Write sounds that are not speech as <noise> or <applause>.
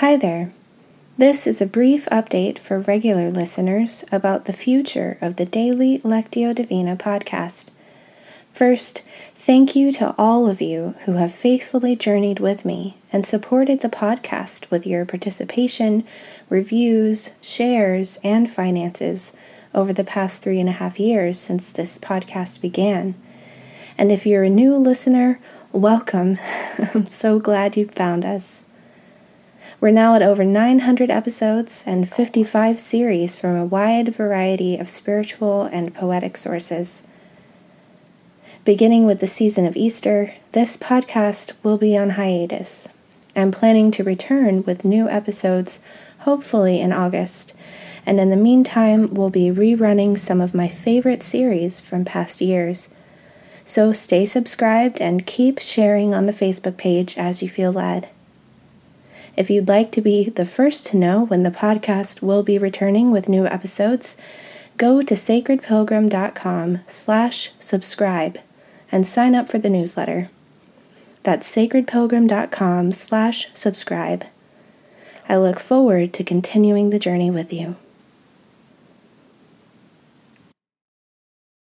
Hi there. This is a brief update for regular listeners about the future of the daily Lectio Divina podcast. First, thank you to all of you who have faithfully journeyed with me and supported the podcast with your participation, reviews, shares, and finances over the past three and a half years since this podcast began. And if you're a new listener, welcome. <laughs> I'm so glad you found us. We're now at over 900 episodes and 55 series from a wide variety of spiritual and poetic sources. Beginning with the season of Easter, this podcast will be on hiatus. I'm planning to return with new episodes hopefully in August, and in the meantime, we'll be rerunning some of my favorite series from past years. So stay subscribed and keep sharing on the Facebook page as you feel led. If you'd like to be the first to know when the podcast will be returning with new episodes, go to sacredpilgrim.com slash subscribe and sign up for the newsletter. That's sacredpilgrim.com slash subscribe. I look forward to continuing the journey with you.